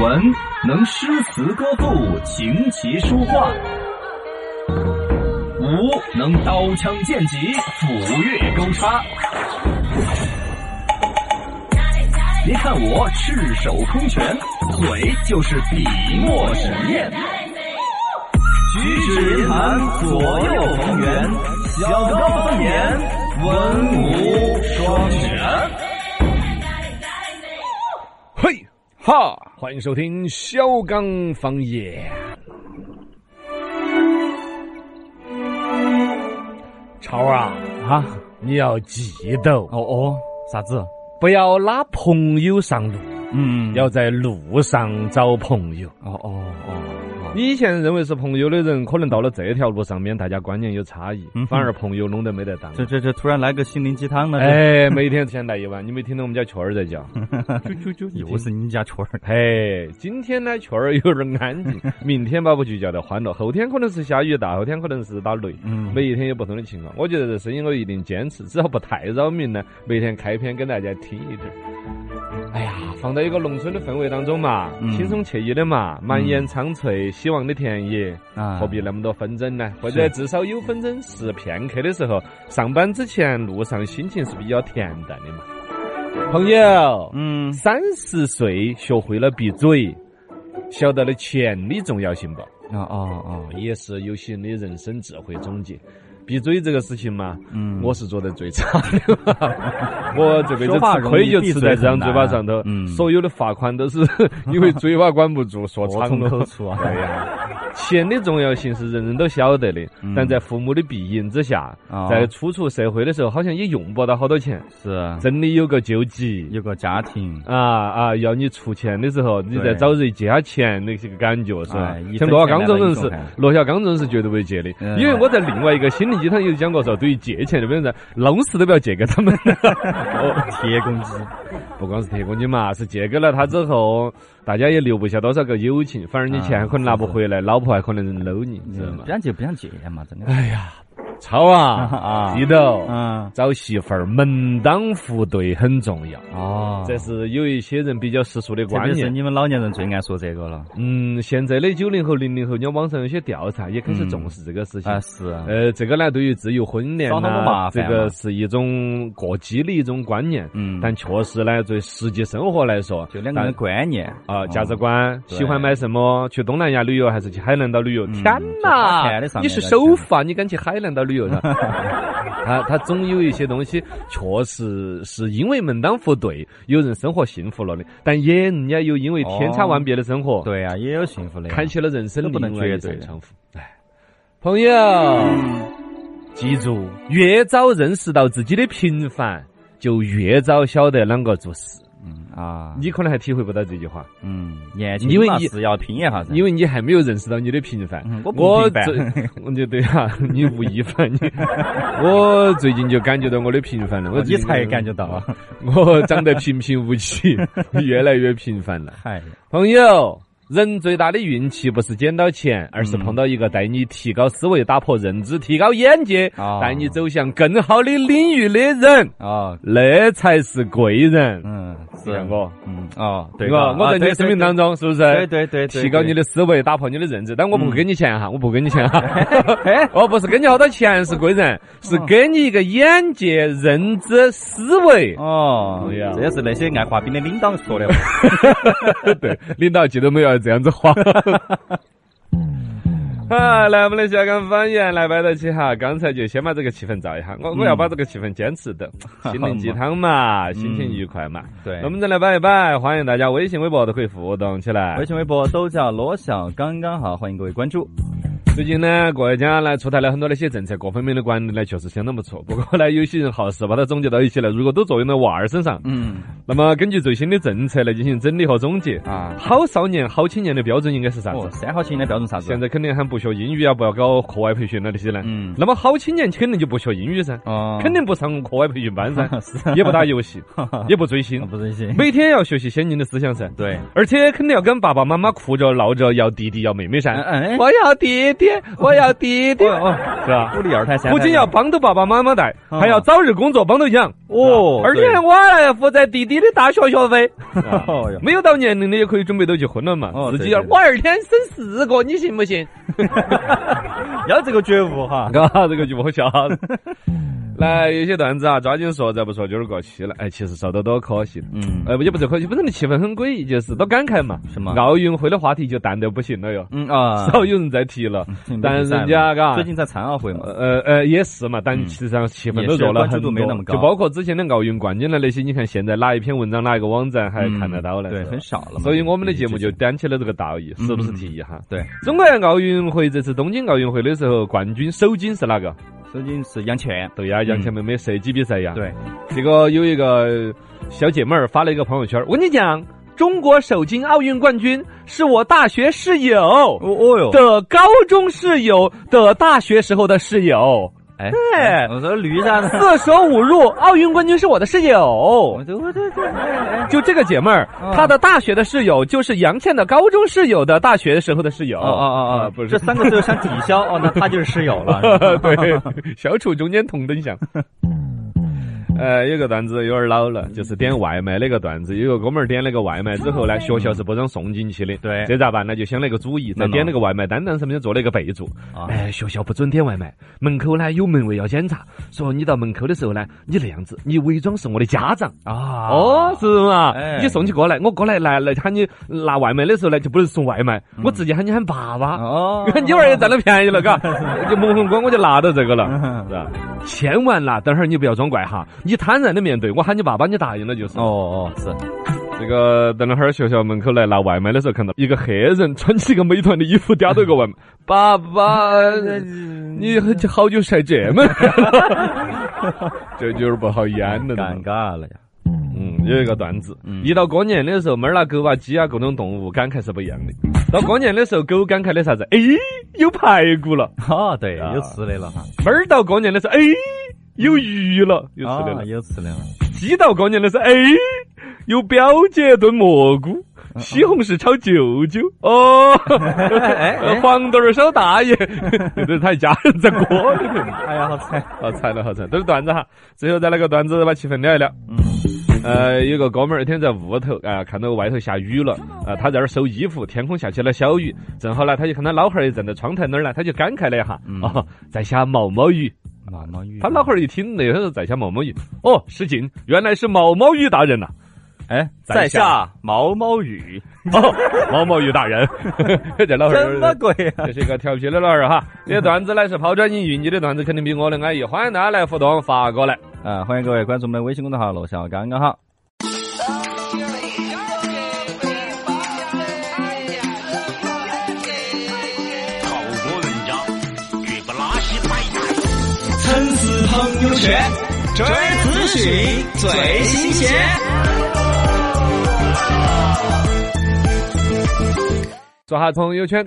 文能诗词歌赋、琴棋书画；武能刀枪剑戟、斧钺钩叉。别看我赤手空拳，嘴就是笔墨纸砚。举止言谈左右逢源，小刚方言，文武双全。嘿哈，欢迎收听小刚方言。超儿啊，啊，你要记得哦，哦哦，啥子？不要拉朋友上路，嗯要在路上找朋友。哦哦哦，你以前认为是朋友的人，可能到了这条路上面，大家观念有差异，嗯反而朋友弄得没得当。这这这突然来个心灵鸡汤了，哎，每天先来一碗，你没听到我们家雀儿在叫？这就又是你家雀儿，哎，今天呢雀儿有点安静，明天把不就叫得欢乐，后天可能是下雨，大后天可能是打雷，嗯每一天有不同的情况。我觉得这声音我一定坚持，只要不太扰民呢，每天开篇跟大家听一点儿。哎呀，放在一个农村的氛围当中嘛，嗯轻松惬意的嘛，满眼苍翠，希望的田野，啊何必那么多纷争呢？或者至少有纷争是片刻的时候，上班之前路上心情是比较恬淡的嘛。朋友，嗯三十岁学会了闭嘴，晓得了钱的重要性不？啊哦哦，也是有些人的人生智慧总结。闭嘴这个事情嘛，嗯。我是做的最差的。我这辈子吃亏就吃在这张嘴巴上头，嗯所有的罚款都是 因为嘴巴管不住，说 祸从长了。口出啊，对呀，钱的重要性是人人都晓得的，嗯。但在父母的庇荫之下，哦在初出社会的时候，好像也用不到好多钱。是真的有个救急，有个家庭，啊啊！要你出钱的时候，你再找人借下钱，那些个感觉是吧？哎？像罗小刚这种人是罗小刚这种人是绝对不会借的，嗯。因为我在另外一个心灵鸡汤有讲过说，对于借钱这边人，弄死都不要借给他们。哦，铁公鸡，不光是铁公鸡嘛，是借给了他之后，大家也留不下多少个友情，反而你钱啊可能拿不回来，老婆还可能搂你，知道吗不？想借不想借嘛，真的，哎呀，超啊，啊记得哦嗯。找媳妇儿门当户对很重要，哦，这是有一些人比较世俗的观念。你们老年人最爱说这个了。嗯，现在的九零后、零零后，你看网上有些调查也开始重视这个事情。啊，是啊，呃，这个呢，对于自由婚恋呢，这个是一种过激的一种观念。嗯，但确实呢，对实际生活来说，就两个人的观念。啊、价值观，喜欢买什么？去东南亚旅游还是去海南岛旅游？嗯。天哪你是首发，你敢去海南岛旅游呢？他他总有一些东西，确实是因为门当户对，有人生活幸福了的，但也人家有因为天差万别的生活，对啊，也有幸福的呀，开启了人生这不能另外一绝对的扇窗户。哎，朋友，记住，越早认识到自己的平凡，就越早晓得啷个做事。嗯啊，你可能还体会不到这句话，嗯，年轻因为你嘛是要拼一下噻，因为你还没有认识到你的平凡。嗯我不我就对啊，你吴亦凡，你 我最近就感觉到我的平凡了。我哦你才感觉到啊，我长得平平无奇，越来越平凡了。嗨，朋友，人最大的运气不是捡到钱，而是碰到一个带你提高思维、打破认知、提高眼界、哦带你走向更好的领域的人，啊，那才是贵人。嗯，是。你看我，嗯，哦，对我吧，我在你的生命当中是不是？对对对对，提高你的，思维，打破你的认知，但我不给你钱哈，我不给你钱哈。哎，我不是给你好多钱是贵人，是给你一个眼界、认知、思维。哦对呀，这也是那些爱滑冰的领导说的。话，对，领导记得没有要这样子花。啊，来，我们的小刚方言来摆到起哈。刚才就先把这个气氛造一下，我我要把这个气氛坚持的，心灵鸡汤嘛，心情愉快嘛。对那我们再来摆一摆，欢迎大家微信、微博都可以互动起来微。信、微博都叫罗小刚刚好，欢迎各位关注。最近呢，国家呢出台了很多的一些政策，各方面的管理呢确实相当不错。不过呢，有些人好事把它总结到一起了，如果都作用到娃儿身上，嗯那么根据最新的政策来进行整理和总结。啊，好少年、好青年的标准应该是啥哦，子？三好青年的标准啥子？现在肯定喊不学英语啊，不要搞课外培训了这些呢。嗯那么好青年肯定就不学英语噻，哦，肯定不上课外培训班噻，是也不打游戏，也不追星，不追星。每天要学习先进的思想噻。对，而且肯定要跟爸爸妈妈哭着闹着要弟弟要妹妹噻。嗯嗯我要弟弟，我要弟弟，哦，是吧？鼓励二胎三不仅要帮着爸爸妈妈带，哦还要早日工作帮着养。哦，而且我还要负责弟弟的大学学费。没有到年龄的也可以准备都结婚了嘛。自己我二天生四个，你信不信？要这个觉悟哈。啊，这个就不吓人。来，有些段子啊，抓紧说，再不说就是过期了。哎，其实说的多可惜。嗯呃，也不是可惜，本身的气氛很诡异，就是都感慨嘛。什么奥运会的话题就淡得不行了哟，嗯啊，少有人在提了。嗯但人家嘎最近在残奥会嘛，呃呃也是嘛，但其实上气氛都弱了很多，没那么高就包括之前的奥运冠军的那些，你看现在哪一篇文章哪一个网站还嗯看得到呢？对，很少了。所以我们的节目就担起了这个道义，是不是嗯提一下？对，中国奥运会这次东京奥运会的时候，冠军首金是哪个？首先是杨倩，对呀，杨倩妹妹射击比赛呀。，对，这个有一个小姐妹儿发了一个朋友圈，我跟你讲，中国首金奥运冠军是我大学室友哦哦哟，的高中室友的大学时候的室友。哎，对哎我说驴啥呢？四舍五入，奥运冠军是我的室友。对对对就这个姐妹儿，嗯她的大学的室友就是杨倩的高中室友的大学时候的室友。哦哦哦哦，不是这三个字相抵消，哦，那她就是室友了。对，小楚中间同等项。呃，有个段子有点老了，就是点外卖那个段子。有个哥们儿点了个外卖之后呢，学校是不让送进去的。对这咋办呢？就想了个主意，在点那个外卖单单上面做了一个备注：啊哎，学校不准点外卖，门口呢有门卫要检查，说你到门口的时候呢，你那样子，你伪装是我的家长。啊哦，是嘛？哎你送起过来，我过来来来喊你拿外卖的时候呢，就不能送外卖，我直接喊你喊爸爸。哦，你娃儿也占了便宜了，嘎，就蒙混过我就拿到这个了，嗯是吧？千万啦，等会儿你不要装怪哈，你坦然的面对，我喊你爸爸，你答应了就是。哦哦是，这个等了会儿学校门口来拿外卖的时候，看到一个黑人穿起一个美团的衣服，叼着一个外卖，爸爸，你好久晒这么，这就是不好演了，尴尬了呀。嗯，有一个段子，嗯一到过年的时候，猫儿啊、狗啊、鸡啊各种动物感慨是不一样的。到过年的时候，狗感慨的啥子？哎，有排骨了。哦，对，啊有吃的了哈，猫儿到过年的时候，哎，有鱼了，有吃的啊了。有吃的了。鸡到过年的时候，哎，有表姐炖蘑菇。西红柿炒舅舅哦，哎 黄豆儿烧大爷，这都是他一家人在锅里头。哎呀，好惨。好惨了，好惨，都是段子哈。最后再来个段子把气氛聊一聊。嗯呃，有个哥们儿一天在屋头，啊、看到外头下雨了，啊、他在那儿收衣服，天空下起了小雨，正好呢，他就看他老汉儿也站在窗台那儿呢，他就感慨了一下，嗯哦，在下毛毛雨。毛毛雨。他老汉儿一听，那时候在下毛毛雨，哦，失敬，原来是毛毛雨大人呐、哎，在在下下毛毛雨，哦，毛毛雨大人，这老汉什么儿。鬼啊？这是一个调皮的老汉儿哈，这个段子呢是抛砖引玉，你的段子肯定比我的安逸，欢迎大家来互动发过来。啊，欢迎各位关注我们的微信公众号“罗小刚刚好”。好朋友圈，追资讯最新鲜。刷下朋友圈，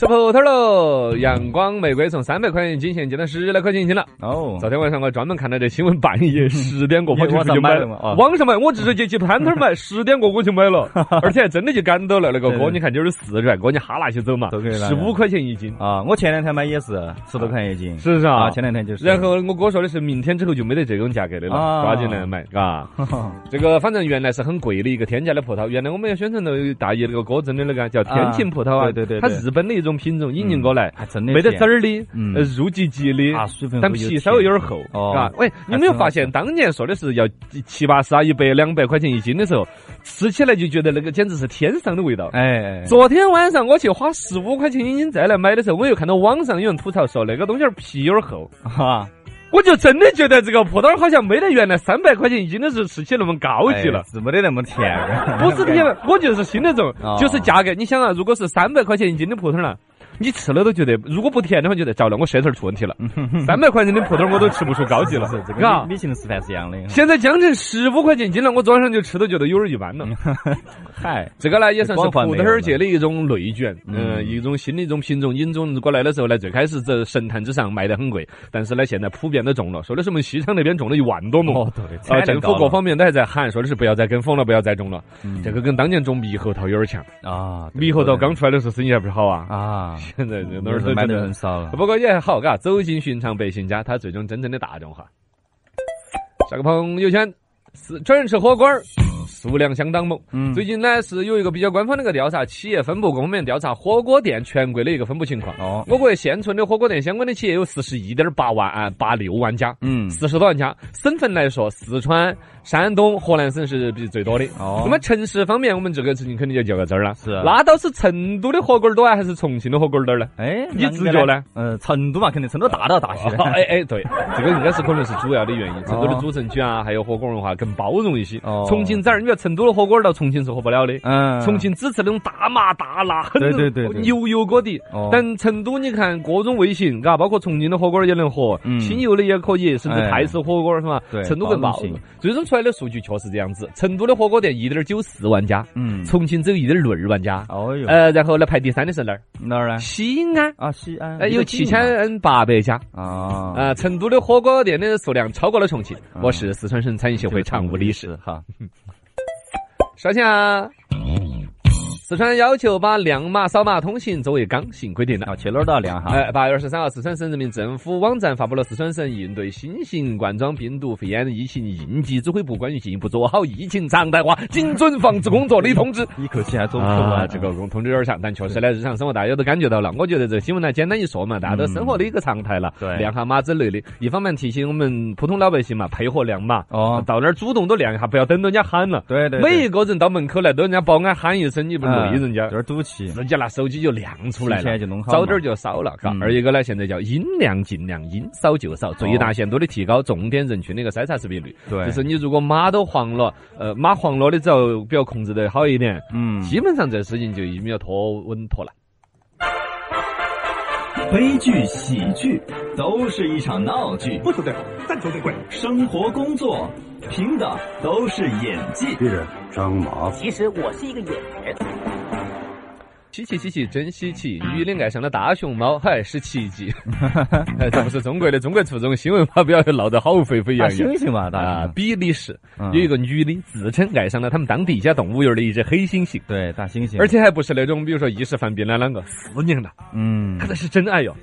吃葡萄喽！阳光玫瑰从三百块钱一斤现降到十来块钱一斤了。哦，昨天晚上我专门看了这新闻，半夜十点过 跑去就买买了吗哦网上买，我直接去摊摊儿买，十点过我就买了，而且还真的就赶到了。那个哥，你看就是四元，锅你哈拿起走嘛十五块钱一斤，啊，我前两天买也是十多块钱一斤，是不是啊？啊，前两天就是。然后我哥说的是，明天之后就没得这种价格的了，啊抓紧来买，嘎。这个反正原来是很贵的一个天价的葡萄，原来我们要宣传到大爷那个哥真的那个叫天晴葡萄啊，对对对它日本的一种品种引进过来，还真的没得籽儿的，嗯。呃，入唧唧的，但皮稍微有点厚，哦。啊，喂，你有没有发现当年说的是要七八十啊、一百、两百块钱一斤的时候，吃起来就觉得那个简直是天上的味道。哎，昨天晚上我去花十五块钱一斤再来买的时候，我又看到网上有人吐槽说那个东西皮有点厚，哈，我就真的觉得这个葡萄好像没得原来三百块钱一斤的时候吃起那么高级了哎。是没得那么甜。不是 甜，我就是新那种哦，就是价格。你想啊，如果是三百块钱一斤的葡萄呢，你吃了都觉得，如果不甜的话，觉得糟了，我舌头出问题了。三百块钱的葡萄我都吃不出高级了是这，个嘎米。米其林示范是一样的。现在降成十五块钱一斤了，我早上就吃都觉得有点一般了。嗨，这个呢也算是葡萄儿界的一种内卷，嗯嗯，一种新的一种品种引种过来的时候呢，最开始在神坛之上卖得很贵，但是呢现在普遍都种了，说的是我们西昌那边种了一万多亩。哦对，政府各方面都还在喊，说的是不要再跟风了，不要再种了。嗯这个跟当年种猕猴桃有点像，啊，猕猴桃刚出来的时候生意还不是好啊。啊，现在这都买的真的很少了。不过也还好，嘎，走进寻常百姓家，它最终真正的大众化。下个朋友圈，四川人吃火锅儿数量相当猛。嗯最近呢是有一个比较官方的一个调查，企业分布公面调查火锅店全国的一个分布情况。哦，我国现存的火锅店相关的企业有四十一点八万啊八六万家，嗯，四十多万家。省份来说，四川、山东、河南省是比最多的。哦那么城市方面，我们这个事情肯定就就到这儿了。是那倒是成都的火锅儿多啊，还是重庆的火锅儿多呢？哎，你自觉呢？嗯，成都嘛，肯定成都大到大些。哦 哎哎，对，这个应该是可能是主要的原因。成都的主城区啊，还有火锅文化更包容一些。哦重庆这儿，你看成都的火锅儿到重庆是喝不了的。嗯，重庆只吃那种大麻大辣，很对对对对牛油锅底。哦但成都你看各种味型，嘎，包括重庆的火锅儿也能喝，嗯清油的也可以，甚至哎泰式火锅儿是吧？对成都更包包容性。最终出来的数据确实这样子，成都的火锅店一点九四万家，嗯，重庆只有一点六二万家。哦哟，呃，然后呢，排第三的是哪儿？哪儿呢？西安。啊，西安，哎，有七千八百家，啊，啊，成都的火锅店的数量超过了重庆。啊我是四川省餐饮协会常务理事。哈，稍等啊，四川要求把亮码扫码通行作为刚性规定了。啊，去哪儿都要亮哈。哎，八月二十三号，四川省人民政府网站发布了四川省应对新型冠状病毒肺炎疫情应急指挥部关于进一步做好疫情常态化精准防治工作的通知。一口气还做不出啊，这个通知有点长，但确实呢，日常生活大家都感觉到了。我觉得这个新闻呢，简单一说嘛，大家都生活的一个常态了。对亮下码之类的，一方面提醒我们普通老百姓嘛，配合亮码。哦，到那儿主动都亮一下，不要等到人家喊了。对对，每一个人到门口来，都人家保安喊一声，你不累人家有，点赌气，自己拿手机就亮出来了。就弄好，早点儿就烧了，嘎嗯。二一个呢，现在叫音量尽量音少就少，最大限度的提高重点人群的一个筛查识别率。对，就是你如果码都黄了，呃，码黄了的只要比较控制得好一点，嗯，基本上这事情就已经要拖稳妥了。悲剧、喜剧都是一场闹剧，不求最好，但求最贵。生活、工作凭的都是演技。鄙人张麻其实我是一个演员。稀奇稀奇，真稀奇！女的爱上了大熊猫，还是奇迹。哎这不是中国的，中国出这种新闻发表闹得好沸沸扬扬猩。猩嘛，啊，比利时嗯有一个女的自称爱上了他们当地一家动物园的一只黑猩猩，对，大猩猩，而且还不是那种比如说一时犯病了啷个，四年了，嗯，看来是真爱哟。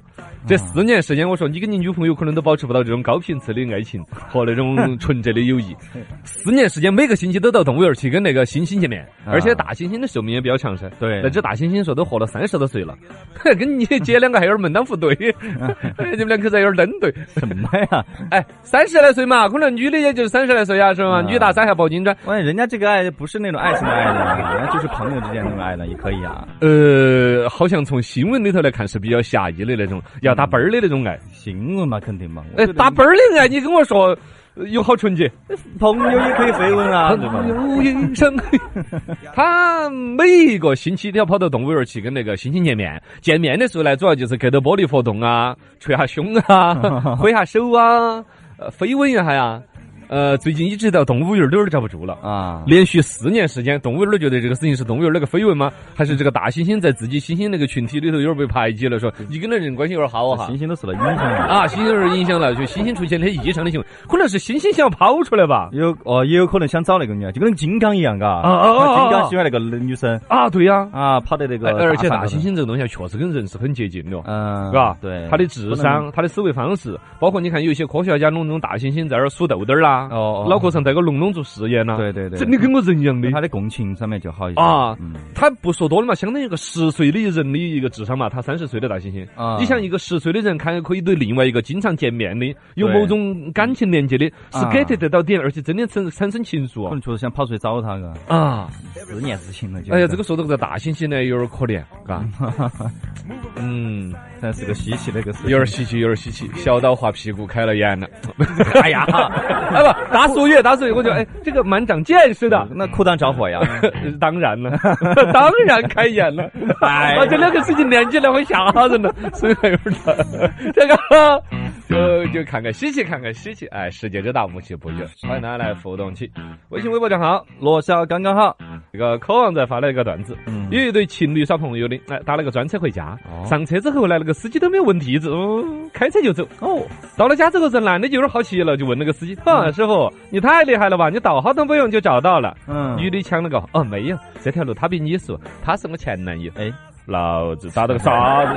这四年时间，我说你跟你女朋友可能都保持不到这种高频次的爱情和那种 纯洁的友谊。四年时间，每个星期都到动物园去跟那个猩猩见面，啊而且大猩猩的寿命也比较长噻。对那只大猩猩说都活了三十多岁了，跟你 姐两个还有点门当户对，哎你们两口子还有点登对。什么呀？哎，三十来岁嘛，可能女的也就是三十来岁呀，是吧？啊女大三还抱金砖。关键人家这个爱不是那种爱情的爱呢，人家就是朋友之间那种爱呢，也可以啊。呃，好像从新闻里头来看是比较狭义的那种，要打啵儿的那种爱。新闻嘛，肯定嘛。哎，打啵儿的爱，你跟我说呃有好纯洁。朋友也可以飞吻啊，对吧？有一生，他每一个星期都要跑到动物园去跟那个猩猩见面。见面的时候呢，主要就是隔着玻璃活动啊，捶下胸啊，挥下手啊，呃，飞吻一下呀。呃，最近一直到动物园儿都有点遭不住了。啊，连续四年时间，动物园儿觉得这个事情是动物园儿那个绯闻吗？还是这个大猩猩在自己猩猩那个群体里头有点被排挤了？说你跟那人关系有点好哈猩。猩都受到影响了。啊，猩猩有点影响了，就猩猩出现那些异常的行为，可能是猩猩想要跑出来吧？有哦，也有可能想找那个女，就跟金刚一样，嘎。啊啊金刚喜欢那个女生啊，对呀、啊，跑在那个哎而且大猩猩，猩这个东西啊确实跟人是很接近的哦。嗯，嘎，对，它的智商、它的思维方式，包括你看有一些科学家弄那种大猩猩在那儿数豆豆儿啦，哦，哦脑壳上带个龙龙做实验啦，对对对，真的跟我人一样的。他的共情上面就好一些。啊嗯。他不说多了嘛，相当于一个十岁的人的一个智商嘛，他三十岁的大猩猩。啊。你想一个十岁的人，看可以对另外一个经常见面的、有某种感情连接的，是啊。get 得到点，而且真的产产生情愫可能确实想跑出去找他，嘎，啊！四年之情了就。哎呀，这个说到这个大猩猩呢，有点可怜，嘎，嗯，还是个稀奇的一个事，有点稀奇，有点稀奇，小刀划屁股开了眼了。哎呀，哎不，大俗语，大俗语，我觉得哎，这个蛮长见识的。那裤裆着火呀。当然了，当然开眼了。哎啊，这两个事情连起来会吓人的，所以还有点儿这个。就就看看稀奇，看看稀奇，哎，世界之大，无奇不有，欢迎大家来互动起。微信、微博账号罗小刚刚好，这个渴望在发了一个段子，嗯。有一对情侣耍朋友的，哎，打了个专车回家，哦。上车之后呢，那个司机都没有问地址，嗯，开车就走。哦，到了家之后，这男的就有点好奇了，就问那个司机：“啊，师傅，你太厉害了吧？你导航都不用就找到了。”嗯，女的抢了个：“哦，没有，这条路他比你熟，他是我前男友。”哎，老子打了个啥子？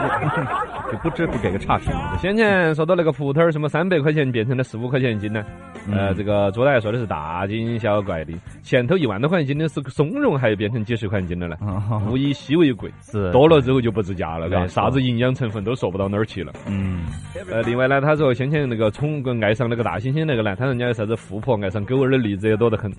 就不知不给个差评。先前说到那个葡萄儿，什么三百块钱变成了十五块钱一斤呢？呃，这个朱大爷说的是大惊小怪的，前头一万多块钱一斤的是松茸，还变成几十块钱一斤了呢。物以稀为贵，是多了之后就不值价了，嘎，没错啥子营养成分都说不到哪儿去了。嗯，呃，另外呢，他说先前那个宠爱上那个大猩猩那个呢，他人家有啥子富婆爱上狗儿的例子也多得很。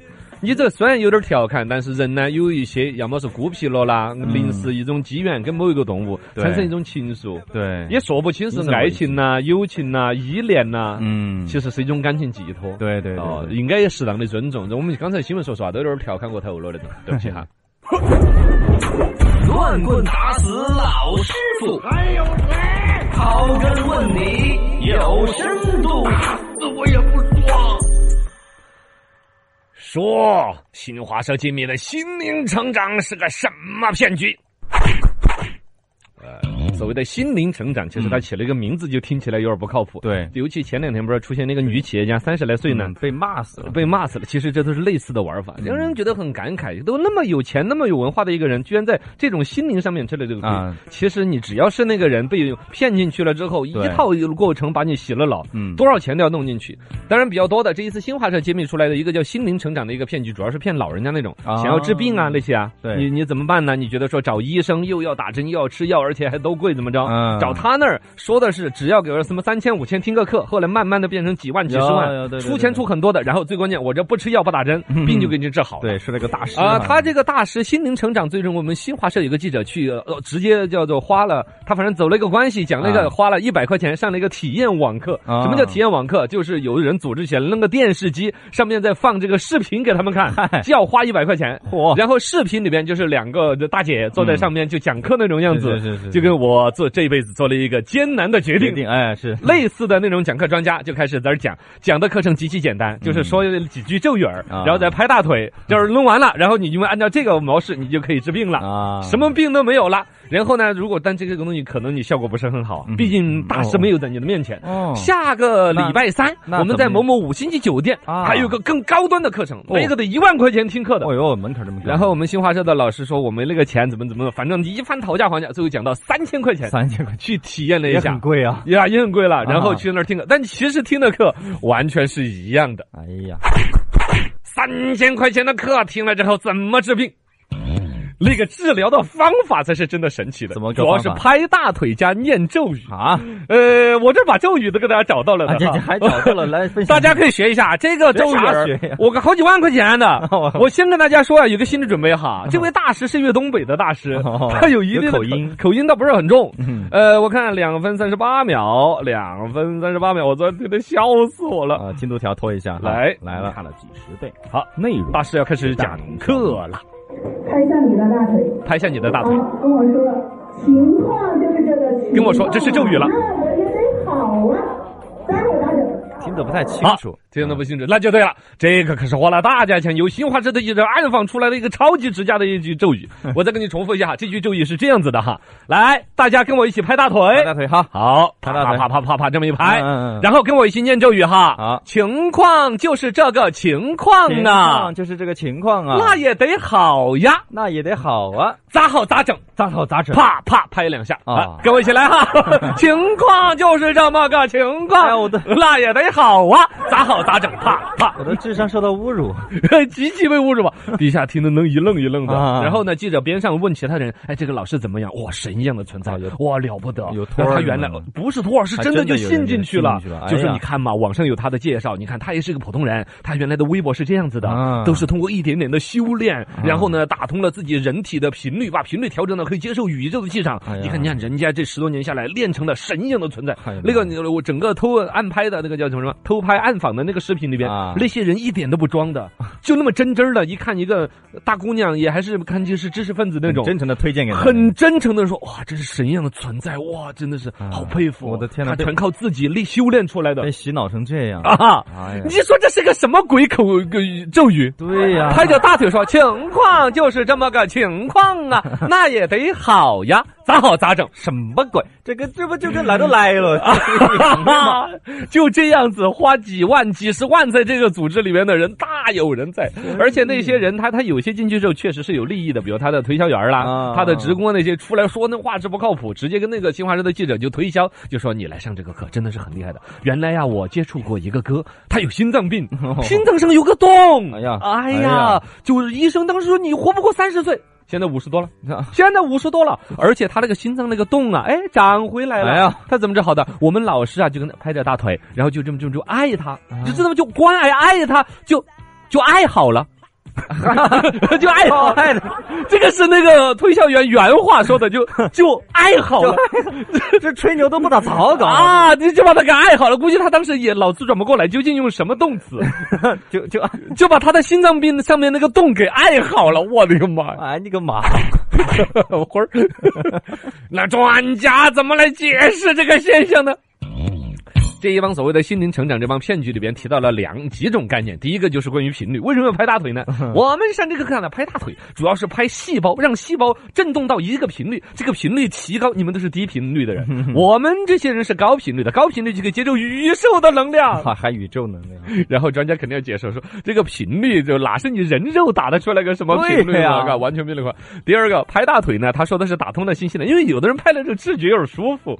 你这虽然有点调侃，但是人呢有一些要么是孤僻了啦，临时一种机缘跟某一个动物产生一种情愫，对，也说不清是爱情呐、友情呐、依恋呐，嗯，其实是一种感情寄托。对对对哦，应该也适当的尊重。我们刚才新闻说实话都有点调侃过头了那种，对不起哈。乱棍打死老师傅，还有谁？刨根问底有深度，死我也不说。说新华社揭秘的心灵成长是个什么骗局？呃，所谓的心灵成长，其实它起了一个名字就听起来有点不靠谱。对尤其前两天不是出现那个女企业家三十来岁呢嗯，被骂死了。被骂死了。其实这都是类似的玩法，让人觉得很感慨。都那么有钱、那么有文化的一个人，居然在这种心灵上面吃了这个亏。啊其实你只要是那个人被骗进去了之后，一对套过程把你洗了脑，嗯多少钱都要弄进去。当然比较多的，这一次新华社揭秘出来的一个叫心灵成长的一个骗局，主要是骗老人家那种、啊想要治病啊那些啊。对你你怎么办呢？你觉得说找医生又要打针又要吃药，而且还都贵，怎么着？嗯找他那儿说的是只要给我什么三千五千听个课，后来慢慢的变成几万几十万，有有对对对出钱出很多的，然后最关键我这不吃药不打针，病就给你治好了。对，是那个大师啊，他这个大师心灵成长，最终我们新华社有个记者去，呃，直接叫做花了，他反正走了一个关系，讲了一个啊花了一百块钱上了一个体验网课。啊什么叫体验网课？就是有人组织起来弄个电视机，上面在放这个视频给他们看，就要花一百块钱。嚯然后视频里边就是两个大姐坐在上面就讲课那种样子，是是是是就跟我做这一辈子做了一个艰难的决定。决定，哎，是类似的那种讲课专家就开始在这儿讲，讲的课程极其简单，就是说几句咒语儿，啊然后再拍大腿，就是弄完了，然后你因为按照这个模式，你就可以治病了。啊，什么病都没有了，然后呢？如果但这个东西可能你效果不是很好，毕竟大师没有在你的面前。哦下个礼拜三，我们在某某五星级酒店啊还有个更高端的课程，每个得一万块钱听课的。哦哟，门槛这么高，然后我们新华社的老师说，我没那个钱，怎么怎么，反正一番讨价还价，最后讲到三千块钱，三千块去体验了一下也很，贵啊。呀，也很贵了。然后去那儿听课，但其实听的课完全是一样的。哎呀，三千块钱的课听了之后怎么治病？那个治疗的方法才是真的神奇的，怎么个主要是拍大腿加念咒语。啊，呃，我这把咒语都给大家找到了的啊这这。还找到了，来分享大家可以学一下这个咒语我个好几万块钱的 哦。我先跟大家说啊，有个心理准备哈。这位大师是粤东北的大师哦，他有一定的口音口音倒不是很重嗯。呃，我看两分三十八秒，两分三十八秒，我昨天听得笑死我了。啊，进度条拖一下，来来了，看了几十倍。好，内容大师要开始讲课了，拍下你的大腿，拍下你的大腿。啊，跟我说情况就是这个情况，跟我说这是咒语了那我也得好啊，待会儿打整。听得不太清好楚，听得不清楚，那就对了。这个可是花了大价钱，由新华社的记者暗访出来的一个超级值价的一句咒语。我再跟你重复一下哈，这句咒语是这样子的哈。来，大家跟我一起拍大腿，拍大腿哈，好，拍大腿啪啪啪啪啪这么一拍，嗯嗯嗯然后跟我一起念咒语哈。好情况就是这个情况情啊况，就是这个情况啊，那也得好呀，那也得好啊，咋好咋整。咋好咋整，啪啪拍两下啊啊！跟我一起来哈，情况就是这么个情况，那也得好啊，咋好咋整，啪啪我，的智商受到侮辱，极其被侮辱吧。底下听得能一愣一愣的。啊然后呢，记者边上问其他人：“哎，这个老师怎么样？哇，神一样的存在啊，哇，了不得！有托儿他原来不是托儿，是真的就信进去了。就是你看嘛，网上有他的介绍，你看他也是个普通人，他原来的微博是这样子的啊，都是通过一点点的修炼，然后呢，打通了自己人体的频率，把频率调整到可以接受宇宙的气场哎。你看，你看人家这十多年下来，练成了神一样的存在哎。那个我整个偷暗拍的那个叫什么什么偷拍暗访的那个视频里边啊，那些人一点都不装的，就那么真真儿的，一看一个大姑娘，也还是看就是知识分子那种，真诚的推荐给他很真诚的说，哇，这是神一样的存在，哇，真的是好佩服，我的天哪他全靠自己力修炼出来的被洗脑成这样，啊！哎呀你，说这是个什么鬼口个咒语？对呀，拍着大腿说：“情况就是这么个情况啊，那也得好呀，咋咋好咋整？什么鬼？这个这不就跟来都来了？就这样子花几万、几十万在这个组织里面的人大有人在，而且那些人他他有些进去之后确实是有利益的，比如他的推销员啦，啊。他的职工那些出来说那话是不靠谱，直接跟那个新华社的记者就推销，就说你来上这个课真的是很厉害的。原来呀，我接触过一个哥，他有心脏病，心脏上有个洞，哎呀。哎哎呀。呀，就是医生当时说你活不过三十岁。现在五十多了，现在五十多了，而且他那个心脏那个洞啊，哎，长回来了。哎呀，他怎么治好的？我们老师啊，就跟他拍着大腿，然后就这么就就爱他，啊。就知道吗？就关爱爱他，就就爱好了。就爱好爱的，这个是那个推销员原话说的，就 就爱好了这吹牛都不打草稿，啊，你就把他给爱好了。估计他当时也脑子转不过来，究竟用什么动词，就就就把他的心脏病上面那个洞给爱好了。我的个妈呀！哎你个妈！会儿，那专家怎么来解释这个现象呢？这一帮所谓的心灵成长这帮骗局里边提到了两几种概念，第一个就是关于频率，为什么要拍大腿呢？我们上这个课呢，拍大腿主要是拍细胞，让细胞震动到一个频率，这个频率提高，你们都是低频率的人，我们这些人是高频率的，高频率就可以接受宇宙的能量。啊，还宇宙能量？然后专家肯定要解释说，这个频率就哪是你人肉打得出来个什么频率啊？完全没那块。第二个拍大腿呢，他说的是打通了信息呢，因为有的人拍了这个视觉有点舒服。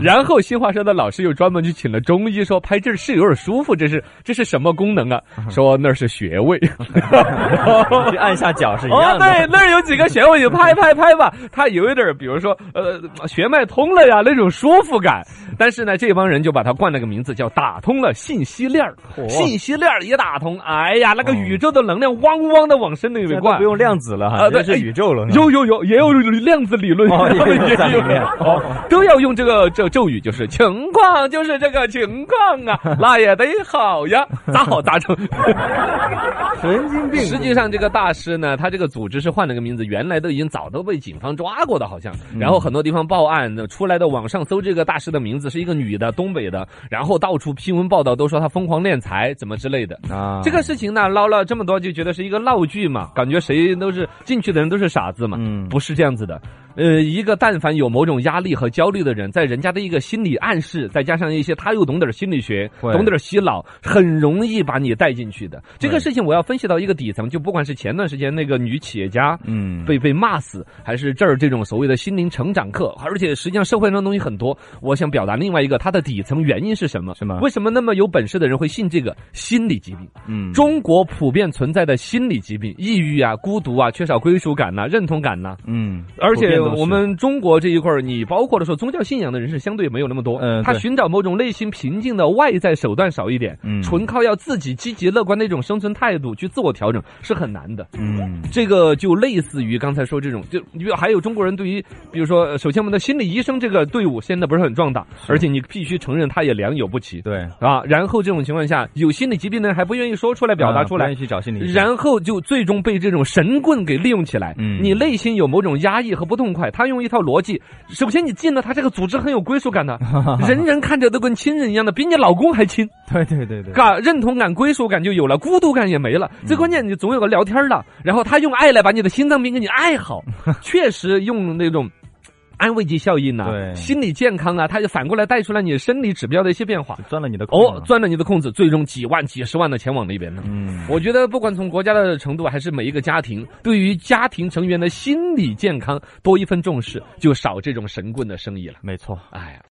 然后新华社的老师又专门去请了中医，说拍这儿是有点舒服，这是这是什么功能啊？说那是穴位。去按下脚是一哦，样的。对，那儿有几个穴位，你拍拍拍吧，他有一点儿，比如说，呃，血脉通了呀，那种舒服感。但是呢，这帮人就把它冠了个名字，叫打通了信息链儿，信息链儿一打通。哎呀，那个宇宙的能量汪汪的往深里面灌不。用量子了哈，啊对这是宇宙了。有有有，也有量子理论，哦也有在里面哦，都要用这个这咒语，就是情况就是这个情况啊，那也得好呀，咋好咋整。神经病。实际上，这个大师呢，他这个组织是换了个名字，原来都已经早都被警方抓过的，好像。嗯然后很多地方报案，出来的网上搜这个大师的名字是一个女的，东北的，然后到处新闻报道都说他疯狂敛财，怎么之类的。啊，这个事情呢，捞了这么多，就觉得是一个闹剧嘛，感觉谁都是进去的人都是傻子嘛，嗯不是这样子的。呃，一个但凡有某种压力和焦虑的人，在人家的一个心理暗示，再加上一些他又懂点心理学，懂点洗脑，很容易把你带进去的。这个事情我要分析到一个底层，就不管是前段时间那个女企业家，嗯被被骂死，还是这儿这种所谓的心灵成长课，而且实际上社会上的东西很多。我想表达另外一个，它的底层原因是什么？什么为什么那么有本事的人会信这个心理疾病？嗯中国普遍存在的心理疾病，抑郁啊、孤独啊、缺少归属感呐、认同感呐、嗯，而且我们中国这一块儿，你包括的说宗教信仰的人是相对没有那么多，他嗯他寻找某种内心平静的外在手段少一点，嗯纯靠要自己积极乐观的一种生存态度去自我调整是很难的。嗯这个就类似于刚才说这种，就你比如还有中国人对于，比如说，呃首先我们的心理医生这个队伍现在不是很壮大，而且你必须承认他也良莠不齐，对，啊。然后这种情况下，有心理疾病的人还不愿意说出来表达出来去找心理。然后就最终被这种神棍给利用起来。嗯你内心有某种压抑和不痛快，他用一套逻辑，首先你进了他这个组织很有归属感的，人人看着都跟亲人一样的，比你老公还亲，对对对对，嘎，认同感、归属感就有了，孤独感也没了。最关键你总有个聊天的，然后他用爱来把你的心脏病给你爱好，确实用那种。安慰剂效应呐、对心理健康啊，它就反过来带出来你生理指标的一些变化。钻了你的空哦，钻了你的空子，最终几万、几十万的前往那边呢。嗯，我觉得不管从国家的程度，还是每一个家庭，对于家庭成员的心理健康多一份重视，就少这种神棍的生意了。没错。哎呀。